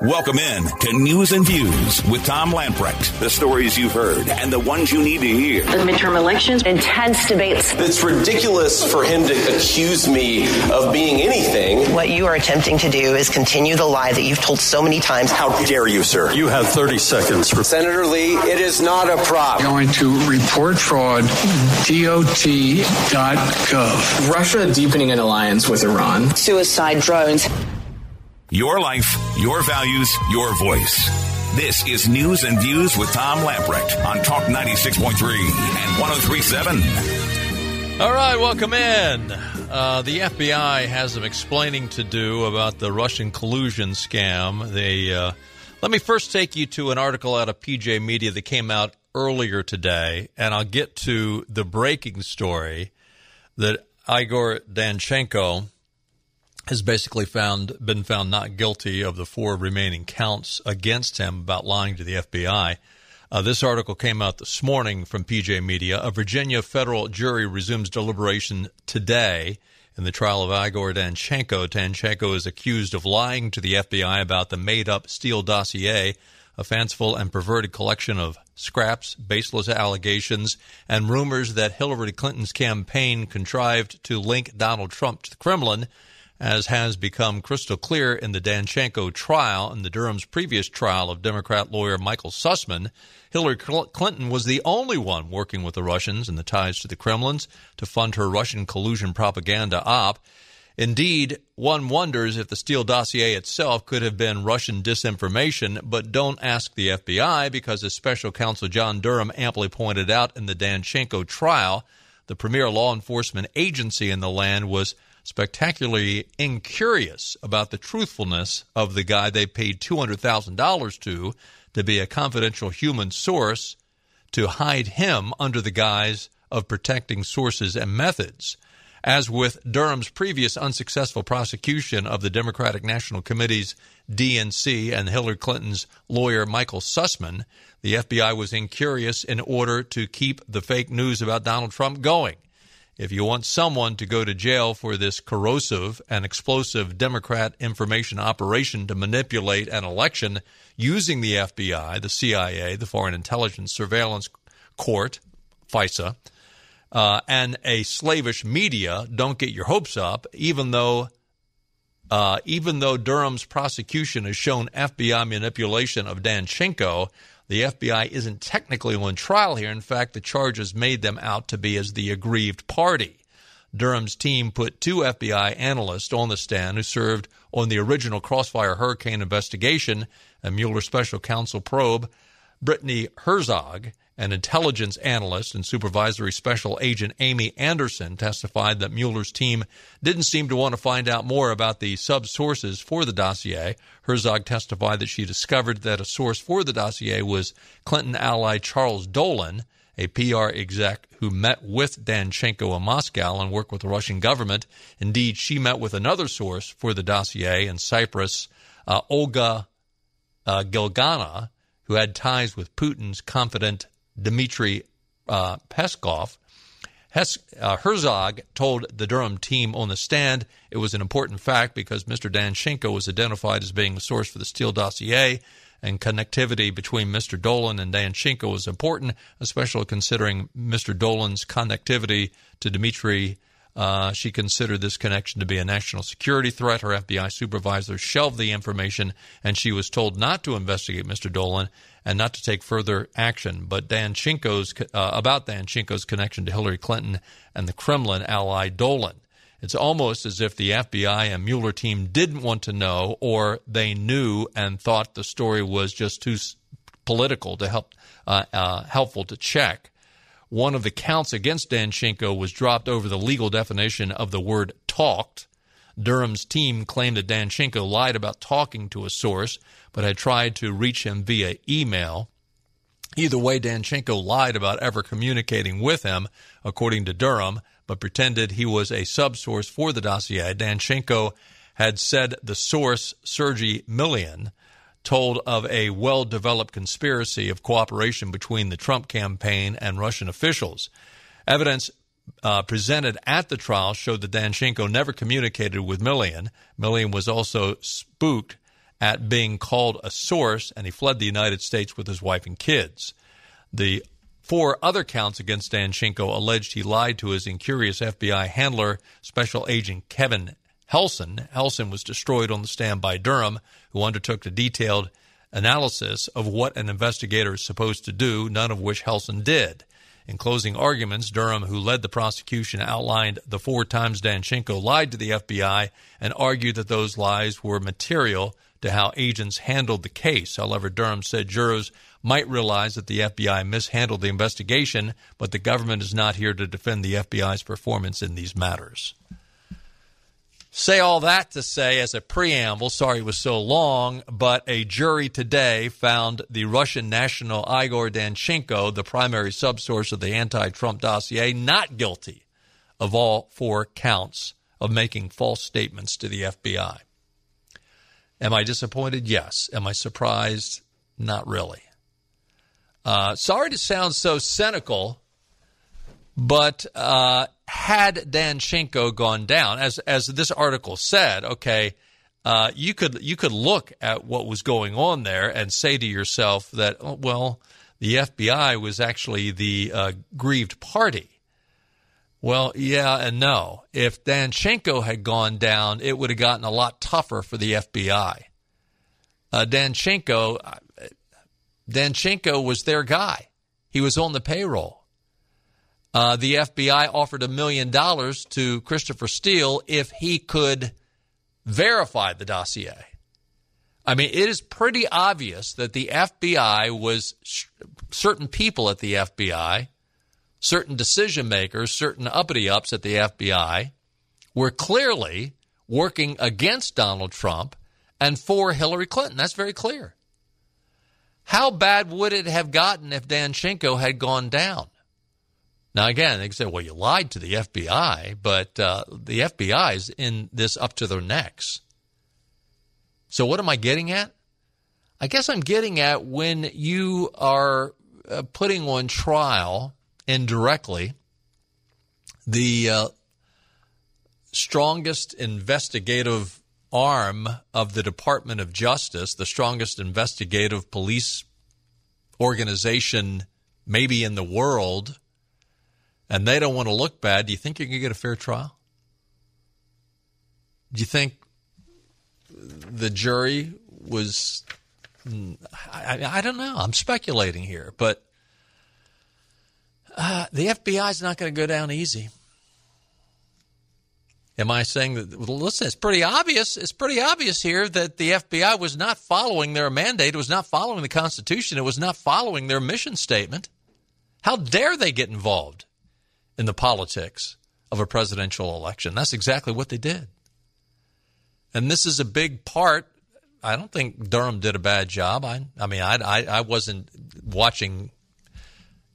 Welcome in to News and Views with Tom Lamprecht. The stories you've heard and the ones you need to hear. The midterm elections, intense debates. It's ridiculous for him to accuse me of being anything. What you are attempting to do is continue the lie that you've told so many times. How dare you, sir? You have 30 seconds. For- Senator Lee, it is not a prop. Going to report fraud, dot.gov. Russia deepening an alliance with Iran. Suicide drones. Your life, your values, your voice. This is News and Views with Tom Lamprecht on Talk 96.3 and 1037. All right, welcome in. Uh, the FBI has some explaining to do about the Russian collusion scam. They uh, let me first take you to an article out of PJ Media that came out earlier today, and I'll get to the breaking story that Igor Danchenko has basically found been found not guilty of the four remaining counts against him about lying to the FBI. Uh, this article came out this morning from PJ Media. A Virginia federal jury resumes deliberation today in the trial of Igor Danchenko. Danchenko is accused of lying to the FBI about the made-up Steele dossier, a fanciful and perverted collection of scraps, baseless allegations, and rumors that Hillary Clinton's campaign contrived to link Donald Trump to the Kremlin as has become crystal clear in the Danchenko trial and the Durham's previous trial of Democrat lawyer Michael Sussman, Hillary Clinton was the only one working with the Russians and the ties to the Kremlins to fund her Russian collusion propaganda op. Indeed, one wonders if the Steele dossier itself could have been Russian disinformation, but don't ask the FBI because, as special counsel John Durham amply pointed out in the Danchenko trial, the premier law enforcement agency in the land was spectacularly incurious about the truthfulness of the guy they paid $200,000 to to be a confidential human source to hide him under the guise of protecting sources and methods. As with Durham's previous unsuccessful prosecution of the Democratic National Committee's DNC and Hillary Clinton's lawyer Michael Sussman, the FBI was incurious in order to keep the fake news about Donald Trump going. If you want someone to go to jail for this corrosive and explosive Democrat information operation to manipulate an election using the FBI, the CIA, the Foreign Intelligence Surveillance Court, FISA, uh, and a slavish media, don't get your hopes up, even though. Uh, even though Durham's prosecution has shown FBI manipulation of Danchenko, the FBI isn't technically on trial here. In fact, the charges made them out to be as the aggrieved party. Durham's team put two FBI analysts on the stand who served on the original Crossfire Hurricane investigation, a Mueller special counsel probe. Brittany Herzog an intelligence analyst and supervisory special agent Amy Anderson testified that Mueller's team didn't seem to want to find out more about the sub sources for the dossier. Herzog testified that she discovered that a source for the dossier was Clinton ally Charles Dolan, a PR exec who met with Danchenko in Moscow and worked with the Russian government. Indeed, she met with another source for the dossier in Cyprus, uh, Olga uh, Galkina, who had ties with Putin's confidant Dmitry uh, Peskov. Hes- uh, Herzog told the Durham team on the stand it was an important fact because Mr. Danchenko was identified as being the source for the Steele dossier, and connectivity between Mr. Dolan and Danchenko was important, especially considering Mr. Dolan's connectivity to Dmitry uh, she considered this connection to be a national security threat. Her FBI supervisor shelved the information, and she was told not to investigate Mr. Dolan and not to take further action. But Danchenko's uh, about Danchenko's connection to Hillary Clinton and the Kremlin ally Dolan. It's almost as if the FBI and Mueller team didn't want to know, or they knew and thought the story was just too political to help uh, uh helpful to check one of the counts against Danchenko was dropped over the legal definition of the word talked. Durham's team claimed that Danchenko lied about talking to a source, but had tried to reach him via email. Either way, Danchenko lied about ever communicating with him, according to Durham, but pretended he was a subsource for the dossier. Danchenko had said the source, Sergey Milian, told of a well developed conspiracy of cooperation between the Trump campaign and Russian officials. Evidence uh, presented at the trial showed that Danchenko never communicated with Milian. Milian was also spooked at being called a source, and he fled the United States with his wife and kids. The four other counts against Danchenko alleged he lied to his incurious FBI handler, Special Agent Kevin Helson. Helson was destroyed on the stand by Durham, who undertook a detailed analysis of what an investigator is supposed to do, none of which Helson did. In closing arguments, Durham, who led the prosecution, outlined the four times Danchenko lied to the FBI and argued that those lies were material to how agents handled the case. However, Durham said jurors might realize that the FBI mishandled the investigation, but the government is not here to defend the FBI's performance in these matters. Say all that to say, as a preamble, sorry it was so long, but a jury today found the Russian national Igor Danchenko, the primary subsource of the anti Trump dossier, not guilty of all four counts of making false statements to the FBI. Am I disappointed? Yes. Am I surprised? Not really. Uh, sorry to sound so cynical, but uh, had Danchenko gone down, as as this article said, okay, uh, you could you could look at what was going on there and say to yourself that oh, well, the FBI was actually the uh, grieved party. Well, yeah and no. If Danchenko had gone down, it would have gotten a lot tougher for the FBI. Uh, Danchenko, uh, Danchenko was their guy. He was on the payroll. Uh, the FBI offered a million dollars to Christopher Steele if he could verify the dossier. I mean, it is pretty obvious that the FBI was certain people at the FBI, certain decision makers, certain uppity ups at the FBI were clearly working against Donald Trump and for Hillary Clinton. That's very clear. How bad would it have gotten if Dan Danchenko had gone down? Now, again, they can say, well, you lied to the FBI, but uh, the FBI is in this up to their necks. So, what am I getting at? I guess I'm getting at when you are uh, putting on trial indirectly the uh, strongest investigative arm of the Department of Justice, the strongest investigative police organization maybe in the world and they don't want to look bad, do you think you can get a fair trial? Do you think the jury was. I, I don't know. I'm speculating here, but uh, the FBI is not going to go down easy. Am I saying that? Well, listen, it's pretty obvious. It's pretty obvious here that the FBI was not following their mandate. It was not following the Constitution. It was not following their mission statement. How dare they get involved? In the politics of a presidential election. That's exactly what they did. And this is a big part. I don't think Durham did a bad job. I, I mean, I, I, I wasn't watching.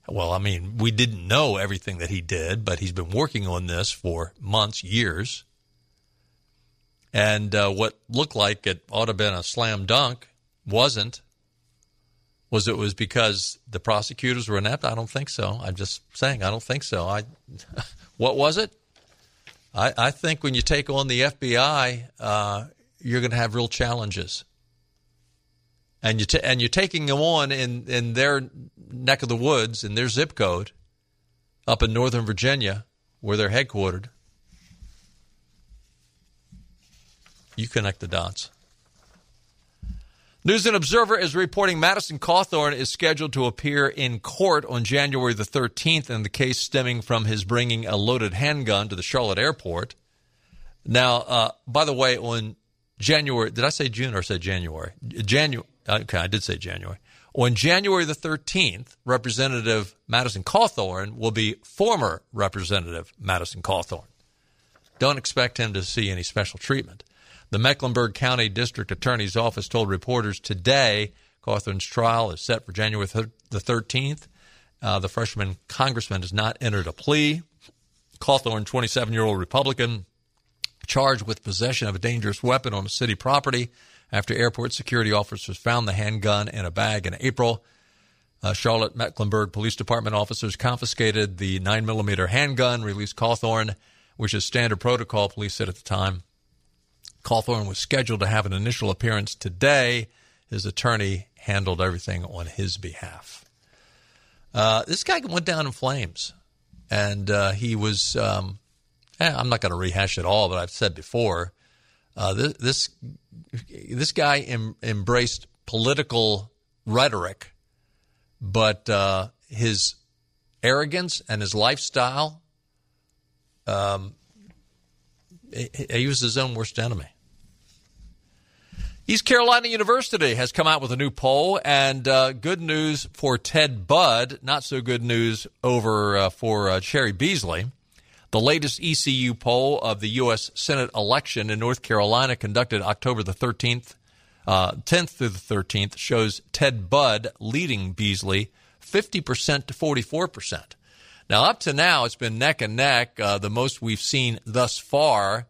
Well, I mean, we didn't know everything that he did, but he's been working on this for months, years. And uh, what looked like it ought to have been a slam dunk wasn't was it was because the prosecutors were inept? I don't think so. I'm just saying I don't think so. I, what was it? I, I think when you take on the FBI, uh, you're going to have real challenges, and you t- and you're taking them on in in their neck of the woods in their zip code, up in Northern Virginia, where they're headquartered. You connect the dots. News and Observer is reporting Madison Cawthorn is scheduled to appear in court on January the 13th in the case stemming from his bringing a loaded handgun to the Charlotte airport. Now, uh, by the way, on January, did I say June or say January? January. Okay, I did say January. On January the 13th, Representative Madison Cawthorn will be former Representative Madison Cawthorn. Don't expect him to see any special treatment. The Mecklenburg County District Attorney's Office told reporters today Cawthorn's trial is set for January th- the 13th. Uh, the freshman congressman has not entered a plea. Cawthorn, 27 year old Republican, charged with possession of a dangerous weapon on city property after airport security officers found the handgun in a bag in April. Uh, Charlotte Mecklenburg Police Department officers confiscated the 9mm handgun, released Cawthorn, which is standard protocol, police said at the time. Cawthorn was scheduled to have an initial appearance today. His attorney handled everything on his behalf. Uh, this guy went down in flames, and uh, he was. Um, eh, I'm not going to rehash it all, but I've said before. Uh, this, this this guy em- embraced political rhetoric, but uh, his arrogance and his lifestyle. Um, he, he was his own worst enemy. East Carolina University has come out with a new poll, and uh, good news for Ted Budd, not so good news over uh, for uh, Cheri Beasley. The latest ECU poll of the U.S. Senate election in North Carolina, conducted October the 13th, 10th uh, through the 13th, shows Ted Budd leading Beasley 50% to 44%. Now, up to now, it's been neck and neck. Uh, the most we've seen thus far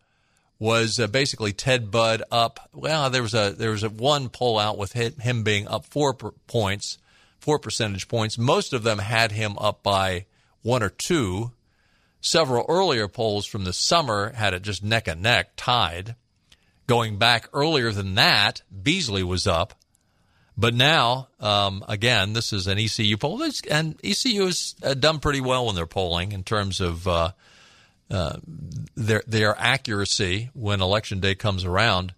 was uh, basically Ted Budd up. Well, there was a there was a one poll out with him being up four points, four percentage points. Most of them had him up by one or two. Several earlier polls from the summer had it just neck and neck, tied. Going back earlier than that, Beasley was up. But now, um, again, this is an ECU poll, and ECU has uh, done pretty well in their polling in terms of uh, uh, their their accuracy when election day comes around.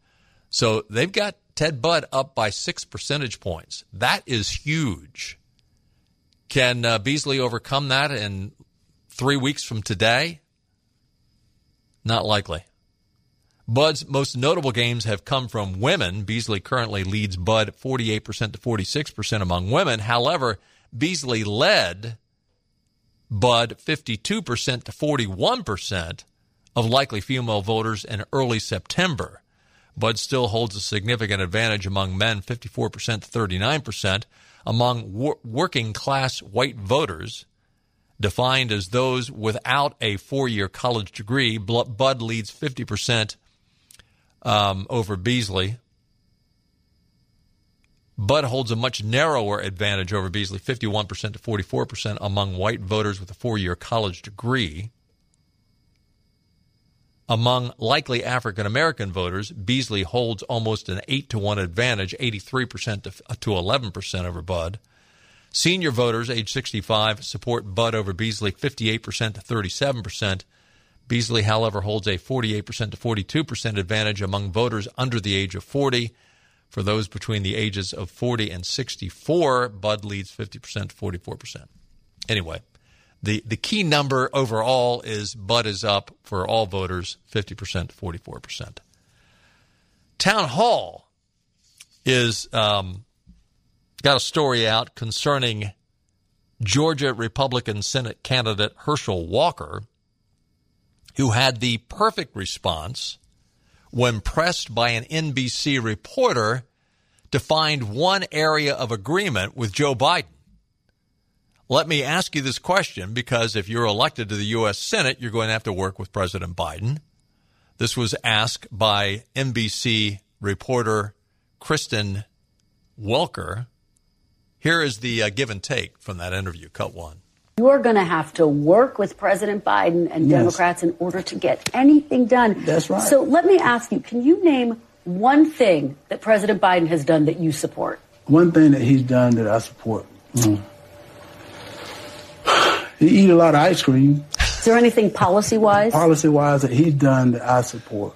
So they've got Ted Budd up by six percentage points. That is huge. Can uh, Beasley overcome that in three weeks from today? Not likely. Budd's most notable games have come from women. Beasley currently leads Budd 48% to 46% among women. However, Beasley led Budd 52% to 41% of likely female voters in early September. Budd still holds a significant advantage among men, 54% to 39%. Among wor- working class white voters, defined as those without a four year college degree, Budd leads 50% um, over Beasley. Budd holds a much narrower advantage over Beasley, 51% to 44% among white voters with a four year college degree. Among likely African American voters, Beasley holds almost an 8 to 1 advantage, 83% to, to 11% over Budd. Senior voters age 65 support Budd over Beasley 58% to 37%. Beasley, however, holds a 48% to 42% advantage among voters under the age of 40 for those between the ages of 40 and 64, Budd leads 50% to 44%. Anyway, the, the key number overall is Budd is up for all voters 50% to 44%. Town Hall is um, got a story out concerning Georgia Republican Senate candidate Herschel Walker, who had the perfect response when pressed by an NBC reporter to find one area of agreement with Joe Biden. Let me ask you this question because if you're elected to the U.S. Senate, you're going to have to work with President Biden. This was asked by NBC reporter Kristen Welker. Here is the uh, give and take from that interview, cut one. You are going to have to work with President Biden and yes. Democrats in order to get anything done. That's right. So let me ask you can you name one thing that President Biden has done that you support? One thing that he's done that I support. Mm. He eat a lot of ice cream. Is there anything policy wise? Policy wise that he's done that I support.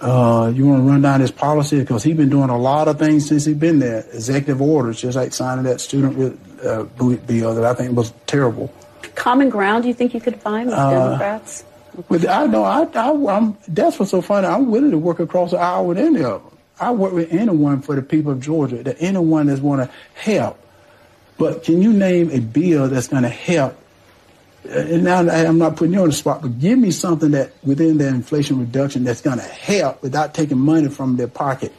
Uh, you want to run down his policy because he's been doing a lot of things since he's been there. Executive orders, just like signing that student uh, bill that I think was terrible. Common ground, you think you could find with uh, Democrats? With I know I, I am that's what's so funny. I'm willing to work across the aisle with any of them. I work with anyone for the people of Georgia. That anyone that's want to help. But can you name a bill that's going to help uh, and now I'm not putting you on the spot, but give me something that within the inflation reduction that's going to help without taking money from their pocket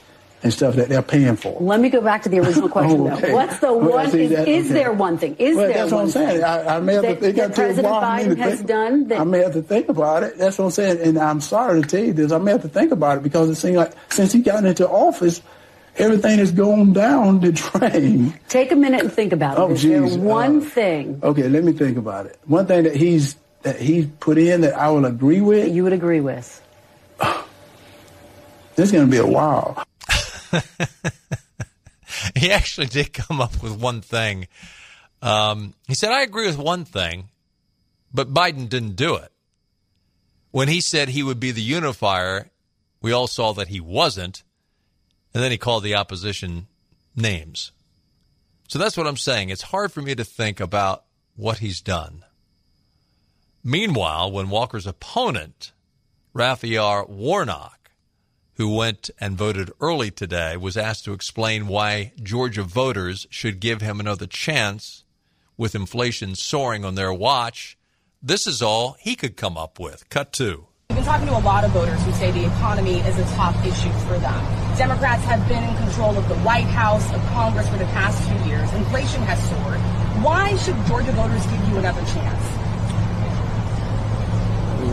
and stuff that they're paying for. Let me go back to the original question, okay. though. What's the one? Is, is okay. there one thing? Is well, there that's what I'm saying. I, I, may have that, to think that President Biden has think, done. That, I may have to think about it. That's what I'm saying. And I'm sorry to tell you this. I may have to think about it because it seems like since he got into office, everything has gone down the drain. Take a minute and think about it. Oh, Is geez. there one uh, thing? Okay, let me think about it. One thing that he's that he's put in that I will agree with. That you would agree with. It's going to be a while. he actually did come up with one thing. Um, he said, I agree with one thing, but Biden didn't do it. When he said he would be the unifier, we all saw that he wasn't. And then he called the opposition names. So that's what I'm saying. It's hard for me to think about what he's done. Meanwhile, when Walker's opponent, Raphael Warnock, who went and voted early today, was asked to explain why Georgia voters should give him another chance with inflation soaring on their watch, this is all he could come up with. Cut two. We've been talking to a lot of voters who say the economy is a top issue for them. Democrats have been in control of the White House, of Congress for the past few years. Inflation has soared. Why should Georgia voters give you another chance?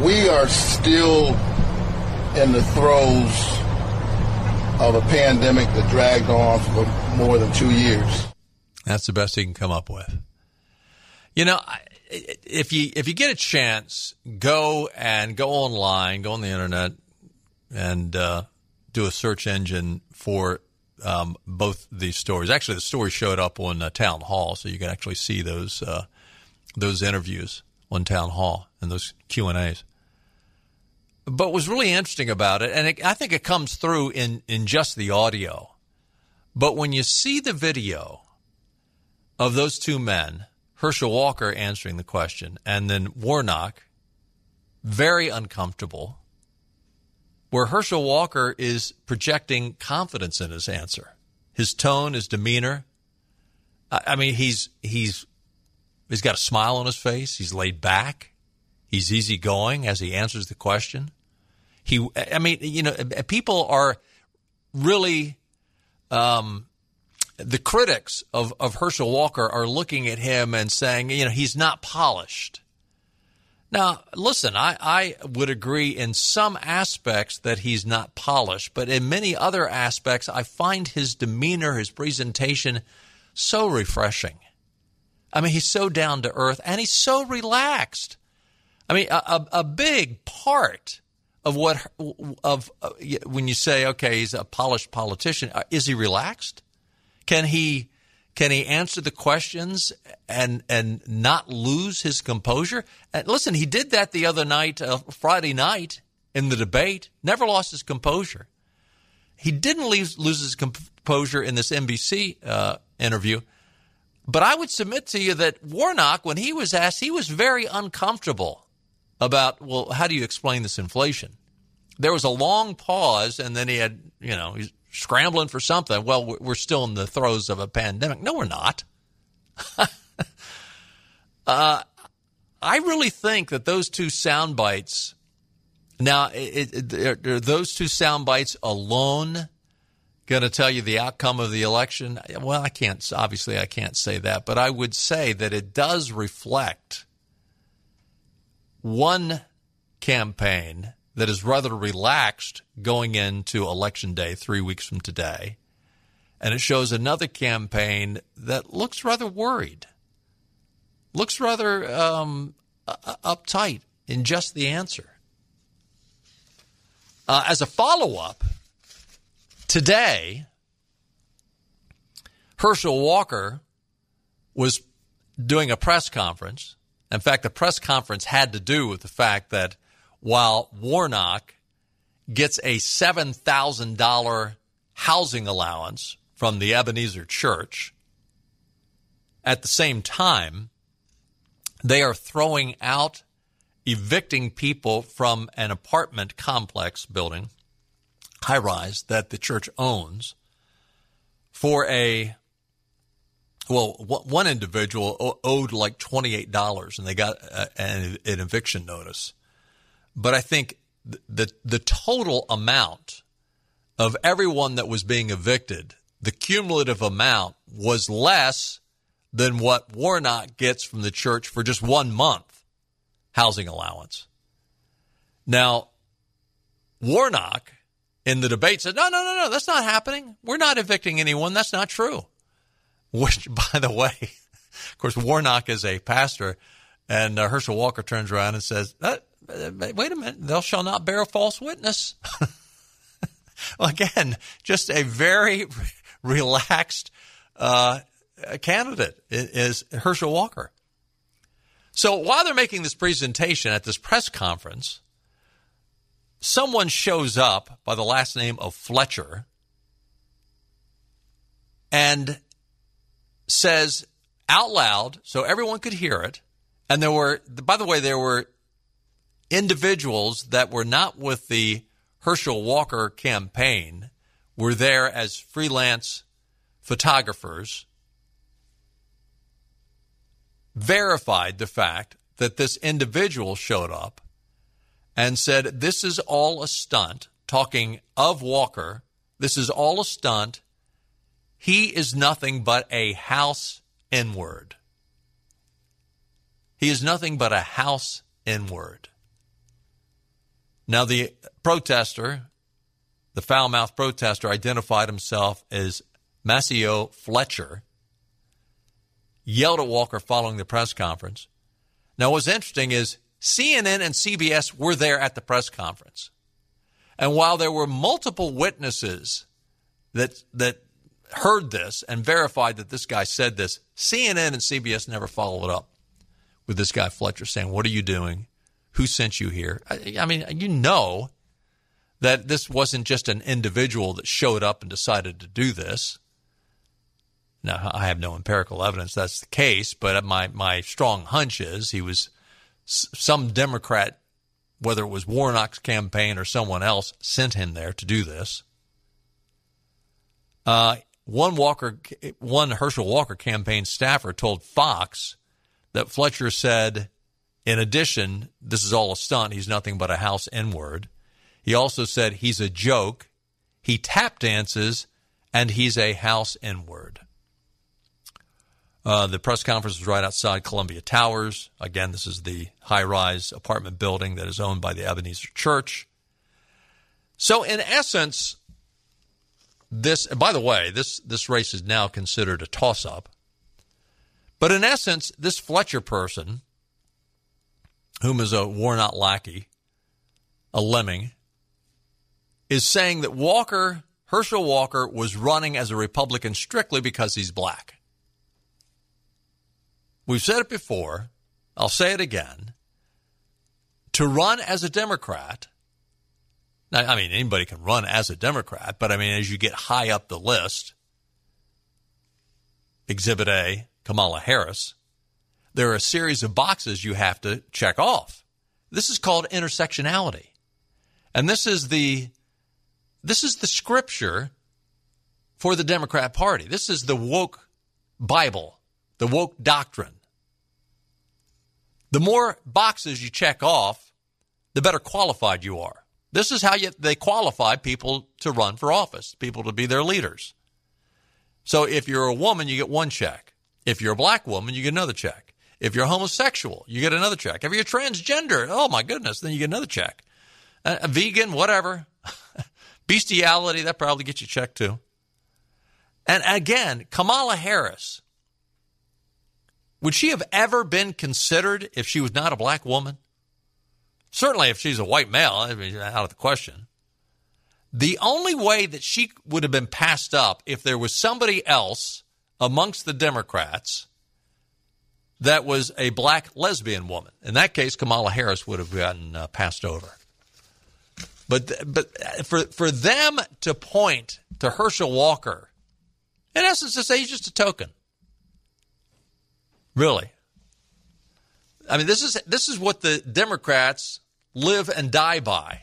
We are still in the throes of a pandemic that dragged on for more than two years. That's the best he can come up with. You know, if you if you get a chance, go and go online, go on the internet, and uh, do a search engine for um, both these stories. Actually, the story showed up on uh, Town Hall, so you can actually see those uh, those interviews on Town Hall and those Q and A's. But was really interesting about it, and it, I think it comes through in in just the audio, but when you see the video of those two men Herschel Walker answering the question, and then Warnock, very uncomfortable, where Herschel Walker is projecting confidence in his answer. His tone, his demeanor. I mean, he's he's he's got a smile on his face. He's laid back. He's easygoing as he answers the question. He, I mean, you know, people are really um, the critics of, of Herschel Walker are looking at him and saying, you know, he's not polished. Now, listen, I, I would agree in some aspects that he's not polished, but in many other aspects, I find his demeanor, his presentation so refreshing. I mean, he's so down to earth and he's so relaxed. I mean, a, a big part of what, of uh, when you say, okay, he's a polished politician, uh, is he relaxed? Can he can he answer the questions and and not lose his composure? And listen, he did that the other night, uh, Friday night in the debate. Never lost his composure. He didn't lose, lose his composure in this NBC uh, interview. But I would submit to you that Warnock, when he was asked, he was very uncomfortable about, well, how do you explain this inflation? There was a long pause, and then he had, you know, he's scrambling for something. Well, we're still in the throes of a pandemic. No, we're not. uh, I really think that those two sound bites. Now, it, it, are those two sound bites alone going to tell you the outcome of the election? Well, I can't. Obviously, I can't say that, but I would say that it does reflect one campaign that is rather relaxed going into election day three weeks from today. And it shows another campaign that looks rather worried, looks rather um, uptight in just the answer. Uh, as a follow up, today, Herschel Walker was doing a press conference. In fact, the press conference had to do with the fact that while Warnock gets a $7,000 housing allowance from the Ebenezer Church. At the same time, they are throwing out, evicting people from an apartment complex building, high rise, that the church owns for a well, one individual owed like $28 and they got an eviction notice. But I think the the total amount of everyone that was being evicted, the cumulative amount was less than what Warnock gets from the church for just one month housing allowance. Now, Warnock in the debate said, no, no, no, no, that's not happening. We're not evicting anyone. That's not true. Which, by the way, of course, Warnock is a pastor, and uh, Herschel Walker turns around and says, that, wait a minute, thou shall not bear false witness. Again, just a very relaxed uh, candidate is Herschel Walker. So while they're making this presentation at this press conference, someone shows up by the last name of Fletcher and says out loud so everyone could hear it. And there were, by the way, there were individuals that were not with the Herschel Walker campaign, were there as freelance photographers, verified the fact that this individual showed up and said, This is all a stunt, talking of Walker. This is all a stunt. He is nothing but a house N word. He is nothing but a house N word. Now, the protester, the foul mouthed protester, identified himself as Maceo Fletcher, yelled at Walker following the press conference. Now, what's interesting is CNN and CBS were there at the press conference. And while there were multiple witnesses that, that heard this and verified that this guy said this, CNN and CBS never followed up with this guy Fletcher saying, What are you doing? Who sent you here? I, I mean, you know that this wasn't just an individual that showed up and decided to do this. Now, I have no empirical evidence that's the case, but my, my strong hunch is he was some Democrat, whether it was Warnock's campaign or someone else, sent him there to do this. Uh, one Walker, one Herschel Walker campaign staffer told Fox that Fletcher said, in addition, this is all a stunt. He's nothing but a house N word. He also said he's a joke. He tap dances, and he's a house N word. Uh, the press conference was right outside Columbia Towers. Again, this is the high rise apartment building that is owned by the Ebenezer Church. So, in essence, this, by the way, this, this race is now considered a toss up. But in essence, this Fletcher person, whom is a Warnock lackey, a lemming, is saying that Walker, Herschel Walker, was running as a Republican strictly because he's black. We've said it before, I'll say it again. To run as a Democrat I mean, anybody can run as a Democrat, but I mean, as you get high up the list, Exhibit A, Kamala Harris, there are a series of boxes you have to check off. This is called intersectionality. And this is the this is the scripture for the Democrat Party. This is the woke Bible, the woke doctrine. The more boxes you check off, the better qualified you are. This is how you, they qualify people to run for office, people to be their leaders. So if you're a woman, you get one check. If you're a black woman, you get another check. If you're homosexual, you get another check. If you're transgender, oh my goodness, then you get another check. A, a vegan, whatever. Bestiality, that probably gets you checked too. And again, Kamala Harris, would she have ever been considered if she was not a black woman? Certainly, if she's a white male, I mean, out of the question. The only way that she would have been passed up if there was somebody else amongst the Democrats that was a black lesbian woman. In that case, Kamala Harris would have gotten uh, passed over. But but for for them to point to Herschel Walker, in essence, to say he's just a token. Really, I mean, this is this is what the Democrats live and die by.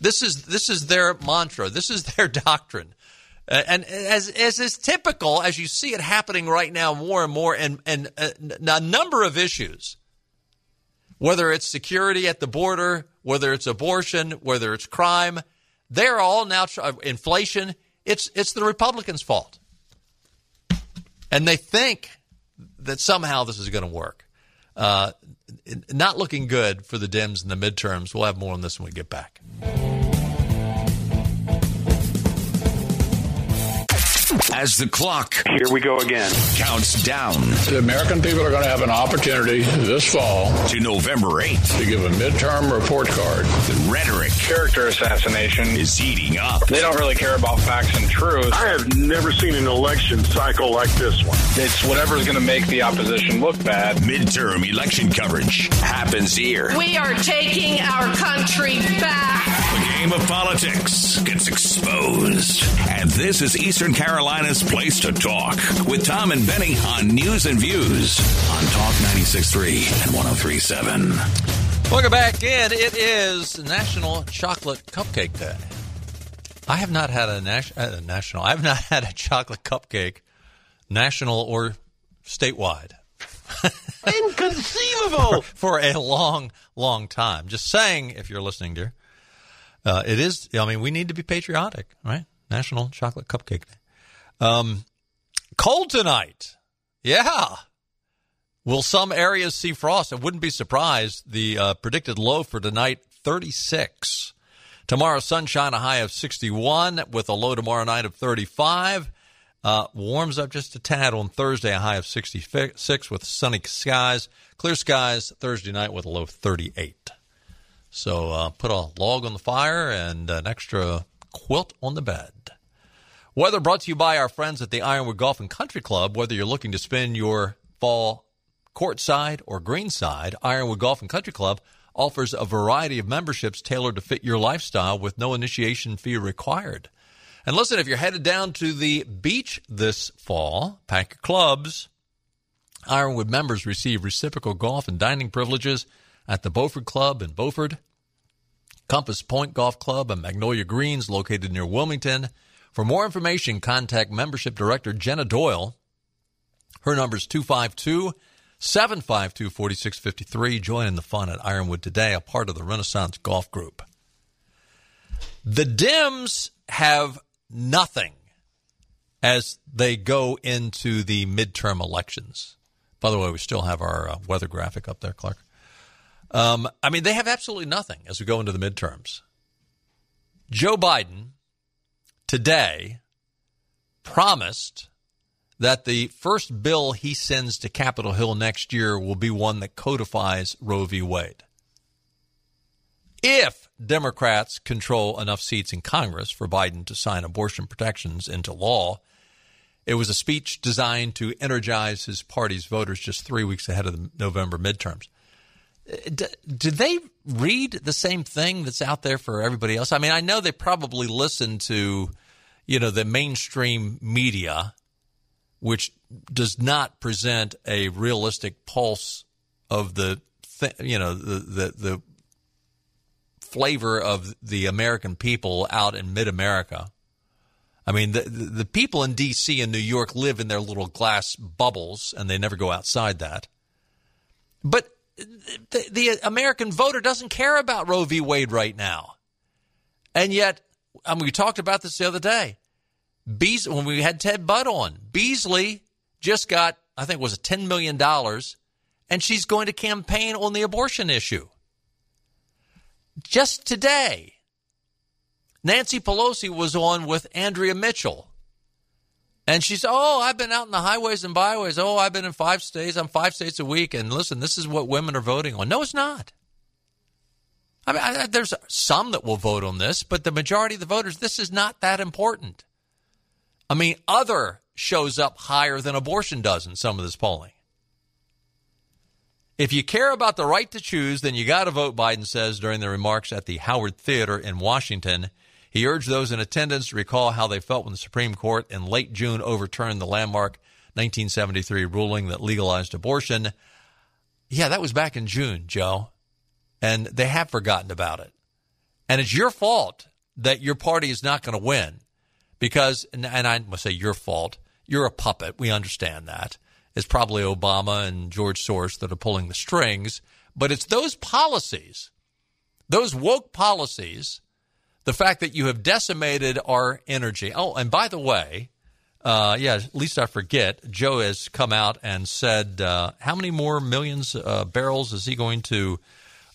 This is this is their mantra. This is their doctrine. Uh, and as as is typical, as you see it happening right now more and more, and and uh, a number of issues, whether it's security at the border, whether it's abortion, whether it's crime, they're all now uh, inflation. It's it's the Republicans' fault, and they think that somehow this is going to work. Uh, not looking good for the Dems in the midterms. We'll have more on this when we get back. As the clock here we go again counts down. The American people are going to have an opportunity this fall to November 8th to give a midterm report card. The rhetoric, character assassination is heating up. They don't really care about facts and truth. I have never seen an election cycle like this one. It's whatever's going to make the opposition look bad. Midterm election coverage happens here. We are taking our country back. The game of politics gets exposed. And this is Eastern Carolina's place to talk with Tom and Benny on News and Views on Talk 96.3 and 103.7. Welcome back in. It is National Chocolate Cupcake Day. I have not had a, nas- uh, national. I have not had a chocolate cupcake, national or statewide. Inconceivable for, for, a long, long time. Just saying, if you're listening, dear, uh, it is. I mean, we need to be patriotic, right? National Chocolate Cupcake Day. Um, cold tonight. Yeah. Will some areas see frost? I wouldn't be surprised. The uh, predicted low for tonight, 36. Tomorrow, sunshine, a high of 61, with a low tomorrow night of 35. Uh, warms up just a tad on Thursday, a high of 66 with sunny skies. Clear skies Thursday night with a low of 38. So uh, put a log on the fire and an extra quilt on the bed. Weather brought to you by our friends at the Ironwood Golf and Country Club. Whether you're looking to spend your fall courtside or greenside, Ironwood Golf and Country Club offers a variety of memberships tailored to fit your lifestyle with no initiation fee required. And listen, if you're headed down to the beach this fall, pack your clubs. Ironwood members receive reciprocal golf and dining privileges at the Beaufort Club in Beaufort, Compass Pointe Golf Club and Magnolia Greens located near Wilmington. For more information, contact membership director Jenna Doyle. Her number is 252 752 4653. Join in the fun at Ironwood today, a part of the Renaissance Golf Group. The Dems have nothing as they go into the midterm elections. By the way, we still have our uh, weather graphic up there, Clark. Um, I mean, they have absolutely nothing as we go into the midterms. Joe Biden today promised that the first bill he sends to Capitol Hill next year will be one that codifies Roe v. Wade. If Democrats control enough seats in Congress for Biden to sign abortion protections into law, it was a speech designed to energize his party's voters just three weeks ahead of the November midterms. D- did they read the same thing that's out there for everybody else? I mean, I know they probably listen to, you know, the mainstream media, which does not present a realistic pulse of the, th- you know, the, the the flavor of the American people out in mid America. I mean, the, the people in D.C. and New York live in their little glass bubbles and they never go outside that. But the, the American voter doesn't care about Roe v. Wade right now. And yet, I mean, we talked about this the other day. Beas- when we had Ted Budd on, Beasley just got, I think it was $10 million, and she's going to campaign on the abortion issue. Just today, Nancy Pelosi was on with Andrea Mitchell. And she said, Oh, I've been out in the highways and byways. Oh, I've been in five states. I'm five states a week. And listen, this is what women are voting on. No, it's not. I mean, I, there's some that will vote on this, but the majority of the voters, this is not that important. I mean, other shows up higher than abortion does in some of this polling. If you care about the right to choose, then you got to vote, Biden says during the remarks at the Howard Theater in Washington. He urged those in attendance to recall how they felt when the Supreme Court in late June overturned the landmark 1973 ruling that legalized abortion. Yeah, that was back in June, Joe. And they have forgotten about it. And it's your fault that your party is not going to win because, and I must say your fault, you're a puppet. We understand that. It's probably Obama and George Soros that are pulling the strings, but it's those policies, those woke policies the fact that you have decimated our energy. Oh, and by the way, uh, yeah, at least I forget. Joe has come out and said uh, how many more millions uh, barrels is he going to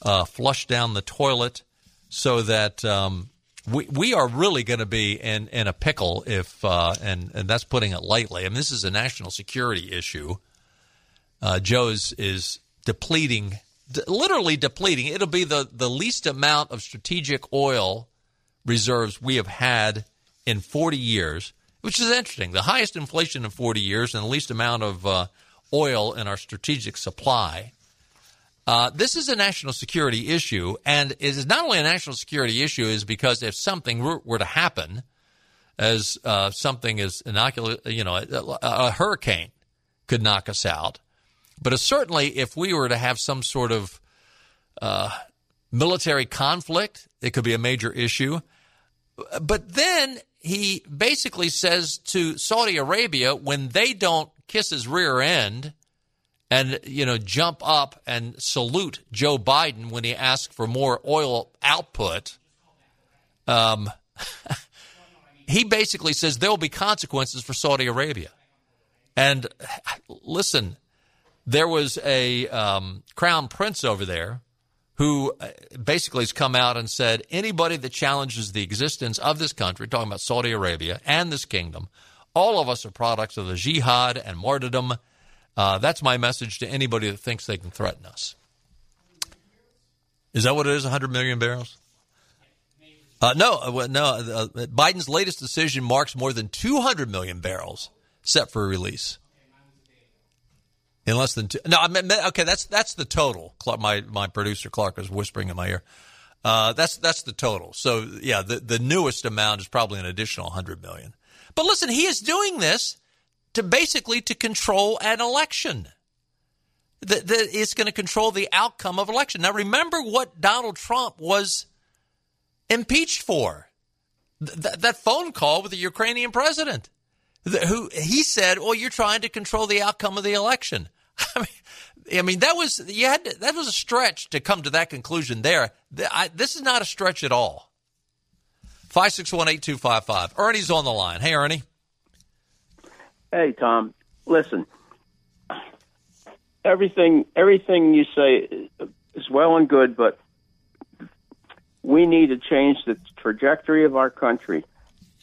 uh, flush down the toilet so that um, we we are really going to be in in a pickle if uh, and and that's putting it lightly. I mean, this is a national security issue. Uh, Joe's is depleting, d- literally depleting. It'll be the the least amount of strategic oil reserves we have had in 40 years, which is interesting. The highest inflation in 40 years and the least amount of uh, oil in our strategic supply. Uh, this is a national security issue, and it is not only a national security issue, is because if something were, to happen, as uh, something as innocuous, you know, a, a, hurricane could knock us out, but certainly if we were to have some sort of uh, military conflict, it could be a major issue. But then he basically says to Saudi Arabia when they don't kiss his rear end and you know jump up and salute Joe Biden when he asks for more oil output. Um, he basically says there will be consequences for Saudi Arabia. And listen, there was a um, crown prince over there who uh, basically has come out and said anybody that challenges the existence of this country, talking about Saudi Arabia and this kingdom, all of us are products of the jihad and martyrdom uh, that's my message to anybody that thinks they can threaten us. Is that what it is? 100 million barrels? Uh, no, uh, no. Uh, Biden's latest decision marks more than 200 million barrels set for release in less than two. No, I meant, okay. That's that's the total. My my producer Clark was whispering in my ear. Uh, that's that's the total. So yeah, the the newest amount is probably an additional 100 million. But listen, he is doing this to basically to control an election. That, that is going to control the outcome of election. Now, remember what Donald Trump was impeached for. Th- that phone call with the Ukrainian president, who he said, "Well, you're trying to control the outcome of the election." I mean, I mean that was you had to, that was a stretch to come to that conclusion. There, I, this is not a stretch at all. Five six one eight two five five. Ernie's on the line. Hey, Ernie. Hey, Tom. Listen, everything everything you say is well and good, but we need to change the trajectory of our country.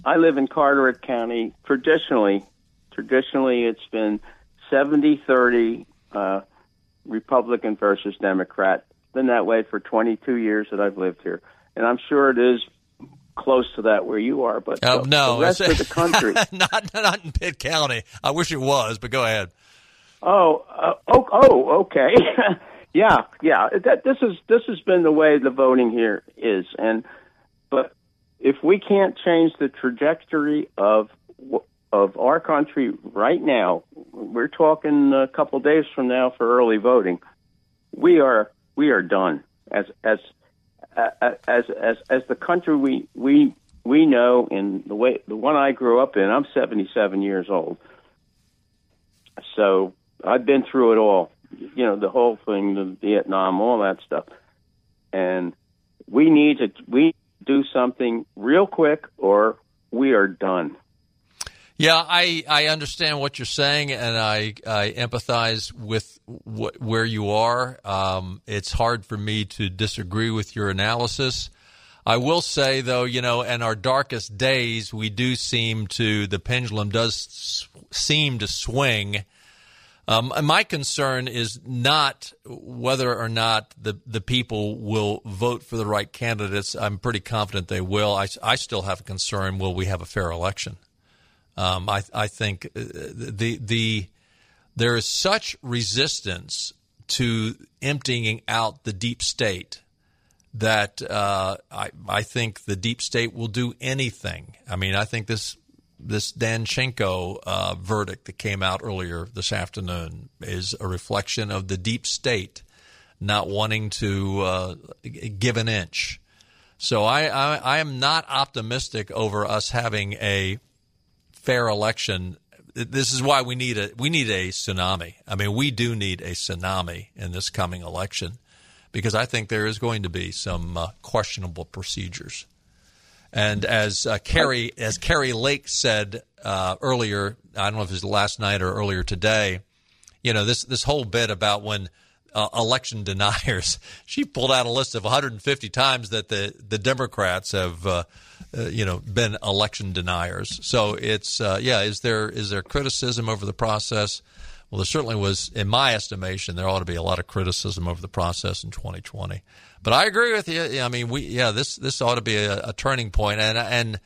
I live in Carteret County. Traditionally, traditionally it's been 70-30 uh, Republican versus Democrat. It's been that way for 22 years that I've lived here, and I'm sure it is close to that where you are, but oh, the, no, the rest of the country, not not in Pitt County. I wish it was, but go ahead. Oh, uh, oh, oh, okay, yeah, yeah. That this is this has been the way the voting here is, and but if we can't change the trajectory of of our country right now, we're talking a couple days from now for early voting. We are we are done as as as as as the country we we we know in the way the one I grew up in. I'm 77 years old, so I've been through it all. You know, the whole thing, the Vietnam, all that stuff, and we need to we do something real quick, or we are done. Yeah, I, I understand what you're saying, and I, I empathize with what, where you are. Um, it's hard for me to disagree with your analysis. I will say, though, you know, in our darkest days, we do seem to, the pendulum does seem to swing. Um, my concern is not whether or not the, the people will vote for the right candidates. I'm pretty confident they will. I, I still have a concern will we have a fair election? Um, I, I think uh, the the there is such resistance to emptying out the deep state that uh, I I think the deep state will do anything. I mean, I think this this Danchenko uh, verdict that came out earlier this afternoon is a reflection of the deep state not wanting to uh, give an inch. So I, I I am not optimistic over us having a fair election, this is why we need a we need a tsunami. I mean, we do need a tsunami in this coming election because I think there is going to be some uh, questionable procedures. And as uh, Kari as Kari Lake said uh, earlier, I don't know if it was last night or earlier today, you know this this whole bit about when uh, election deniers. She pulled out a list of 150 times that the the Democrats have. Uh, uh, you know, been election deniers. So it's uh, yeah. Is there is there criticism over the process? Well, there certainly was, in my estimation, there ought to be a lot of criticism over the process in 2020. But I agree with you. I mean, we yeah, this this ought to be a, a turning point, and and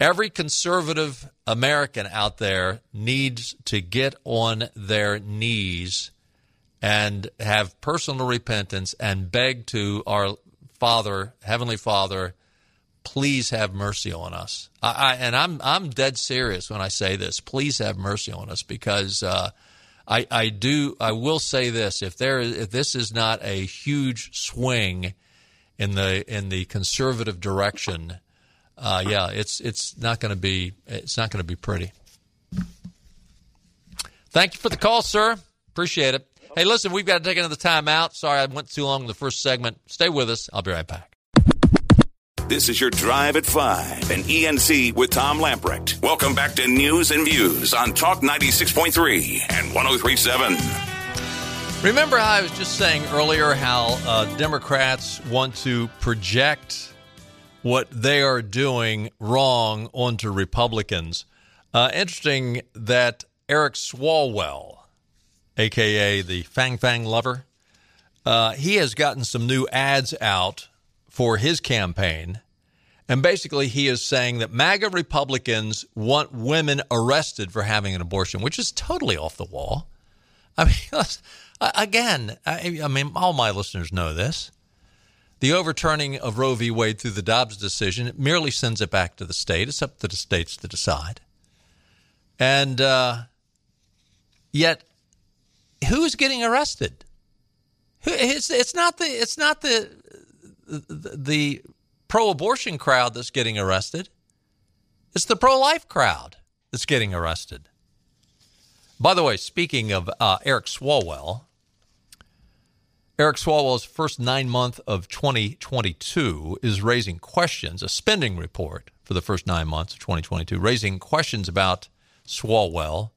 every conservative American out there needs to get on their knees and have personal repentance and beg to our Father, Heavenly Father, please have mercy on us. I, I, and I'm I'm dead serious when I say this. Please have mercy on us because uh, I I do I will say this if there if this is not a huge swing in the in the conservative direction, uh, yeah, it's it's not going to be it's not going to be pretty. Thank you for the call, sir. Appreciate it. Hey, listen, we've got to take another time out. Sorry I went too long in the first segment. Stay with us. I'll be right back. This is your Drive at 5 and ENC with Tom Lamprecht. Welcome back to News and Views on Talk 96.3 and 1037. Remember how I was just saying earlier how uh, Democrats want to project what they are doing wrong onto Republicans? Uh, interesting that Eric Swalwell, aka the Fang Fang lover, uh, he has gotten some new ads out for his campaign. And basically, he is saying that MAGA Republicans want women arrested for having an abortion, which is totally off the wall. I mean, again, I, I mean, all my listeners know this. The overturning of Roe v. Wade through the Dobbs decision merely sends it back to the state. It's up to the states to decide. And uh, yet, who's getting arrested? It's, it's not the it's not the the pro-abortion crowd that's getting arrested. It's the pro-life crowd that's getting arrested. By the way, speaking of uh, Eric Swalwell, Eric Swalwell's first nine month of 2022 is raising questions, a spending report for the first nine months of 2022, raising questions about Swalwell.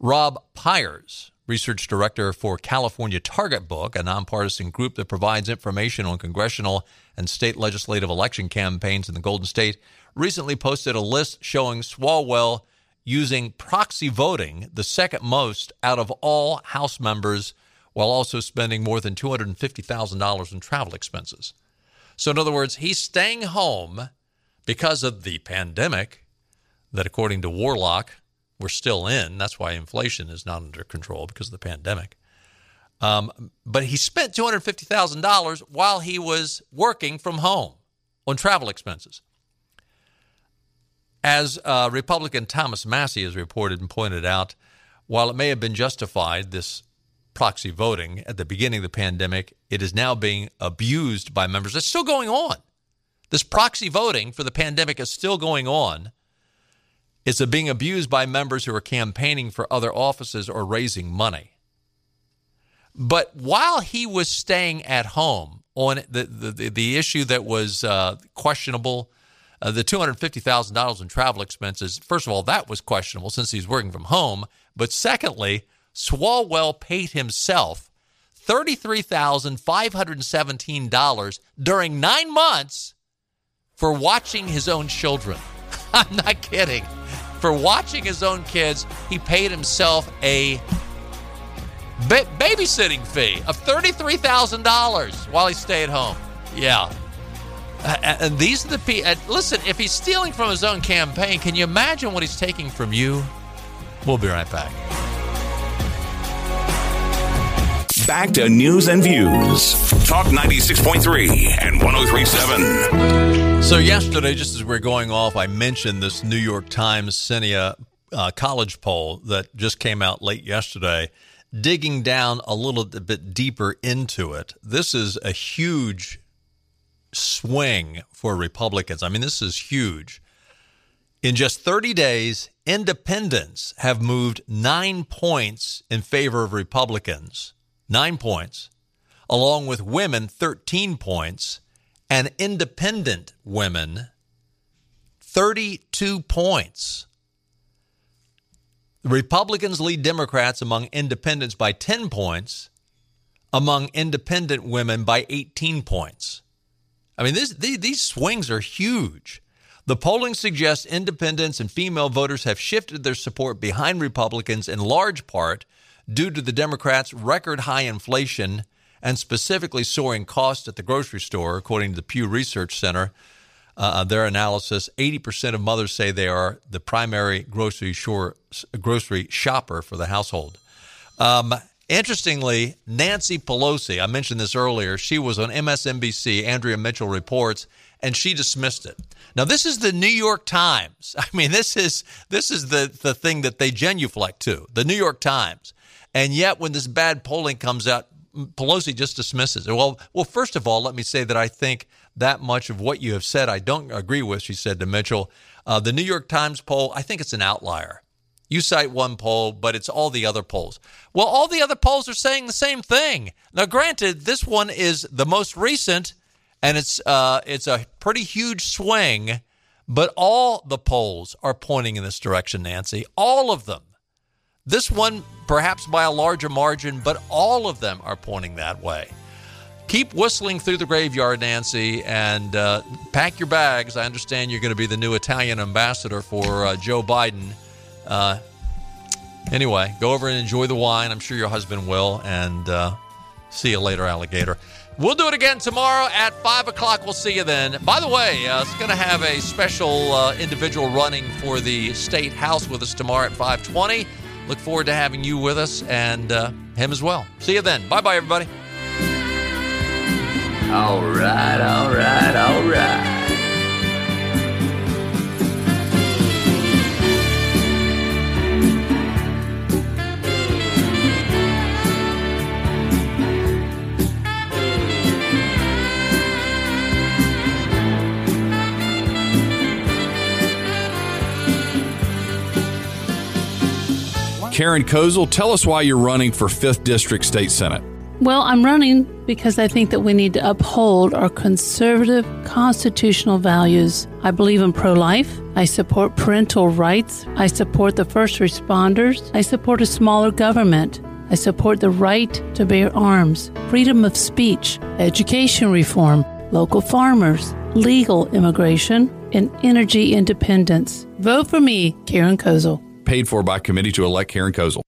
Rob Pyers, research director for California Target Book, a nonpartisan group that provides information on congressional and state legislative election campaigns in the Golden State, recently posted a list showing Swalwell using proxy voting, the second most out of all House members, while also spending more than $250,000 in travel expenses. So, in other words, he's staying home because of the pandemic that, according to Warlock, we're still in. That's why inflation is not under control because of the pandemic. Um, but he spent $250,000 while he was working from home on travel expenses. As uh, Republican Thomas Massie has reported and pointed out, while it may have been justified, this proxy voting at the beginning of the pandemic, it is now being abused by members. It's still going on. This proxy voting for the pandemic is still going on is it being abused by members who are campaigning for other offices or raising money. But while he was staying at home on the, the, the issue that was uh, questionable, uh, the $250,000 in travel expenses, first of all, that was questionable since he's working from home. But secondly, Swalwell paid himself $33,517 during nine months for watching his own children. I'm not kidding for watching his own kids, he paid himself a ba- babysitting fee of $33,000 while he stayed home. Yeah. Uh, and these are the people. Uh, listen, if he's stealing from his own campaign, can you imagine what he's taking from you? We'll be right back. Back to news and views. Talk 96.3 and 1037. So, yesterday, just as we are going off, I mentioned this New York Times Siena uh, college poll that just came out late yesterday, digging down a little bit deeper into it. This is a huge swing for Republicans. I mean, this is huge. In just 30 days, independents have moved nine points in favor of Republicans, nine points, along with women, 13 points and independent women 32 points. Republicans lead Democrats among independents by 10 points, among independent women by 18 points. I mean, this, these, these swings are huge. The polling suggests independents and female voters have shifted their support behind Republicans in large part due to the Democrats' record high inflation and specifically soaring costs at the grocery store, according to the Pew Research Center. Uh, their analysis 80% of mothers say they are the primary grocery, shore, grocery shopper for the household. Um, interestingly, Nancy Pelosi, I mentioned this earlier, she was on MSNBC, Andrea Mitchell reports, and she dismissed it. Now, this is the New York Times. I mean, this is this is the, the thing that they genuflect to, the New York Times. And yet, when this bad polling comes out, Pelosi just dismisses it. Well, well, first of all, let me say that I think that much of what you have said I don't agree with, she said to Mitchell. Uh, the New York Times poll, I think it's an outlier. You cite one poll, but it's all the other polls. Well, all the other polls are saying the same thing. Now, granted, this one is the most recent, and it's uh, it's a pretty huge swing, but all the polls are pointing in this direction, Nancy. All of them. This one, perhaps by a larger margin, but all of them are pointing that way. Keep whistling through the graveyard, Nancy, and uh, pack your bags. I understand you're going to be the new Italian ambassador for uh, Joe Biden. Uh, anyway, go over and enjoy the wine. I'm sure your husband will. And uh, see you later, alligator. We'll do it again tomorrow at 5 o'clock. We'll see you then. By the way, uh, it's going to have a special uh, individual running for the state house with us tomorrow at 520. Look forward to having you with us and uh, him as well. See you then. Bye bye, everybody. All right, all right, all right. Karen Kozel, tell us why you're running for 5th District State Senate. Well, I'm running because I think that we need to uphold our conservative constitutional values. I believe in pro life. I support parental rights. I support the first responders. I support a smaller government. I support the right to bear arms, freedom of speech, education reform, local farmers, legal immigration, and energy independence. Vote for me, Karen Kozel paid for by committee to elect Karen Kozel.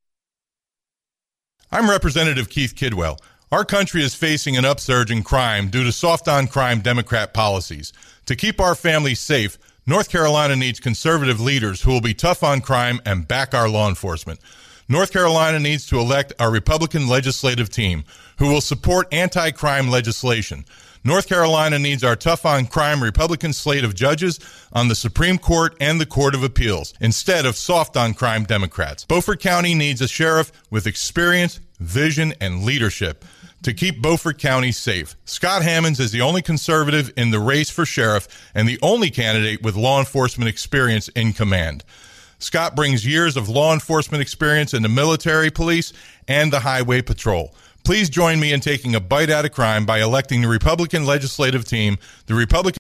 I'm Representative Keith Kidwell. Our country is facing an upsurge in crime due to soft on crime Democrat policies. To keep our families safe, North Carolina needs conservative leaders who will be tough on crime and back our law enforcement. North Carolina needs to elect our Republican legislative team who will support anti crime legislation. North Carolina needs our tough on crime Republican slate of judges on the Supreme Court and the Court of Appeals instead of soft on crime Democrats. Beaufort County needs a sheriff with experience, vision, and leadership to keep Beaufort County safe. Scott Hammonds is the only conservative in the race for sheriff and the only candidate with law enforcement experience in command. Scott brings years of law enforcement experience in the military police and the highway patrol. Please join me in taking a bite out of crime by electing the Republican legislative team, the Republican